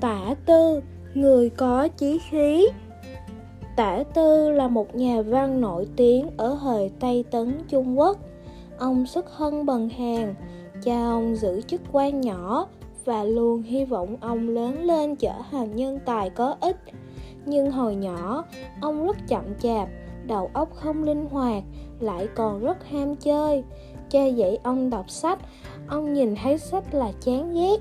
Tả Tư, người có chí khí Tả Tư là một nhà văn nổi tiếng ở thời Tây Tấn Trung Quốc. Ông xuất thân bần hàn, cha ông giữ chức quan nhỏ và luôn hy vọng ông lớn lên trở thành nhân tài có ích. Nhưng hồi nhỏ, ông rất chậm chạp, đầu óc không linh hoạt, lại còn rất ham chơi. Cha dạy ông đọc sách, ông nhìn thấy sách là chán ghét,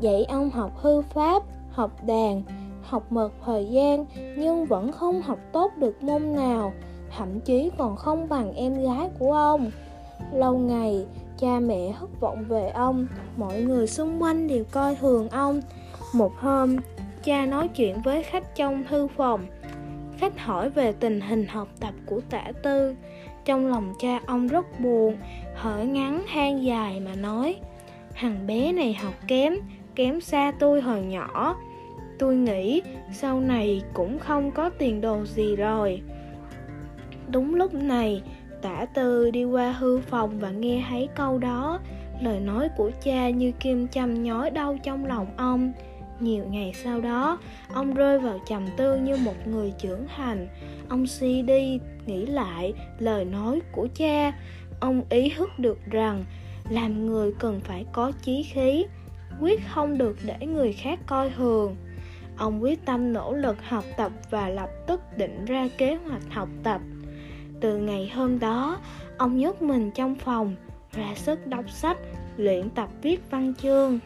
dạy ông học hư pháp, học đàn, học một thời gian nhưng vẫn không học tốt được môn nào, thậm chí còn không bằng em gái của ông. Lâu ngày, cha mẹ thất vọng về ông, mọi người xung quanh đều coi thường ông. Một hôm, cha nói chuyện với khách trong thư phòng. Khách hỏi về tình hình học tập của tả tư. Trong lòng cha ông rất buồn, hở ngắn than dài mà nói Thằng bé này học kém, kém xa tôi hồi nhỏ tôi nghĩ sau này cũng không có tiền đồ gì rồi. Đúng lúc này, tả tư đi qua hư phòng và nghe thấy câu đó. Lời nói của cha như kim châm nhói đau trong lòng ông. Nhiều ngày sau đó, ông rơi vào trầm tư như một người trưởng thành. Ông suy đi, nghĩ lại lời nói của cha. Ông ý thức được rằng làm người cần phải có chí khí, quyết không được để người khác coi thường. Ông quyết tâm nỗ lực học tập và lập tức định ra kế hoạch học tập. Từ ngày hôm đó, ông nhốt mình trong phòng, ra sức đọc sách, luyện tập viết văn chương.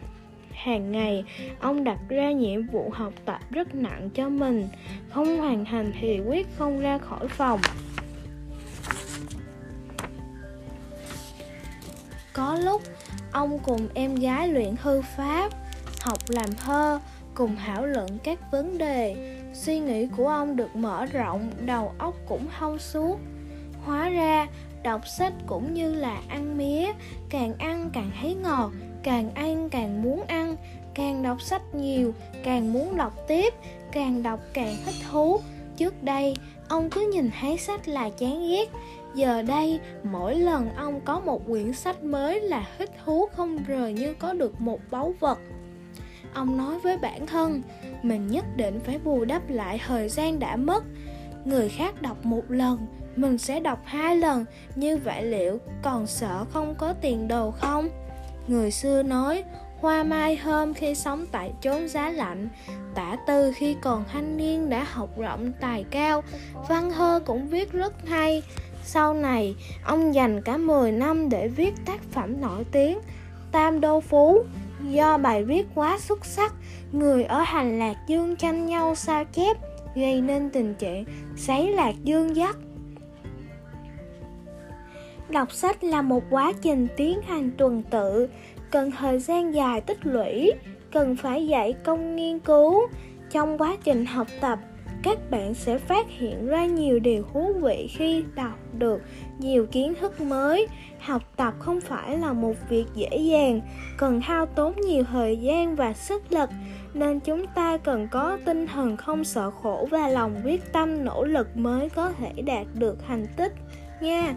Hàng ngày, ông đặt ra nhiệm vụ học tập rất nặng cho mình, không hoàn thành thì quyết không ra khỏi phòng. Có lúc, ông cùng em gái luyện hư pháp, học làm thơ, cùng thảo luận các vấn đề. Suy nghĩ của ông được mở rộng, đầu óc cũng thông suốt. Hóa ra, đọc sách cũng như là ăn mía, càng ăn càng thấy ngọt, càng ăn càng muốn ăn. Càng đọc sách nhiều, càng muốn đọc tiếp, càng đọc càng thích thú. Trước đây, ông cứ nhìn thấy sách là chán ghét. Giờ đây, mỗi lần ông có một quyển sách mới là thích thú không rời như có được một báu vật ông nói với bản thân, mình nhất định phải bù đắp lại thời gian đã mất. Người khác đọc một lần, mình sẽ đọc hai lần. Như vậy liệu còn sợ không có tiền đồ không? Người xưa nói, hoa mai hôm khi sống tại chốn giá lạnh, tả tư khi còn thanh niên đã học rộng tài cao, văn thơ cũng viết rất hay. Sau này, ông dành cả 10 năm để viết tác phẩm nổi tiếng, tam đô phú. Do bài viết quá xuất sắc, người ở hành lạc dương tranh nhau sao chép, gây nên tình trạng sấy lạc dương dắt. Đọc sách là một quá trình tiến hành tuần tự, cần thời gian dài tích lũy, cần phải dạy công nghiên cứu. Trong quá trình học tập, các bạn sẽ phát hiện ra nhiều điều thú vị khi đọc được nhiều kiến thức mới. Học tập không phải là một việc dễ dàng, cần hao tốn nhiều thời gian và sức lực, nên chúng ta cần có tinh thần không sợ khổ và lòng quyết tâm, nỗ lực mới có thể đạt được thành tích nha.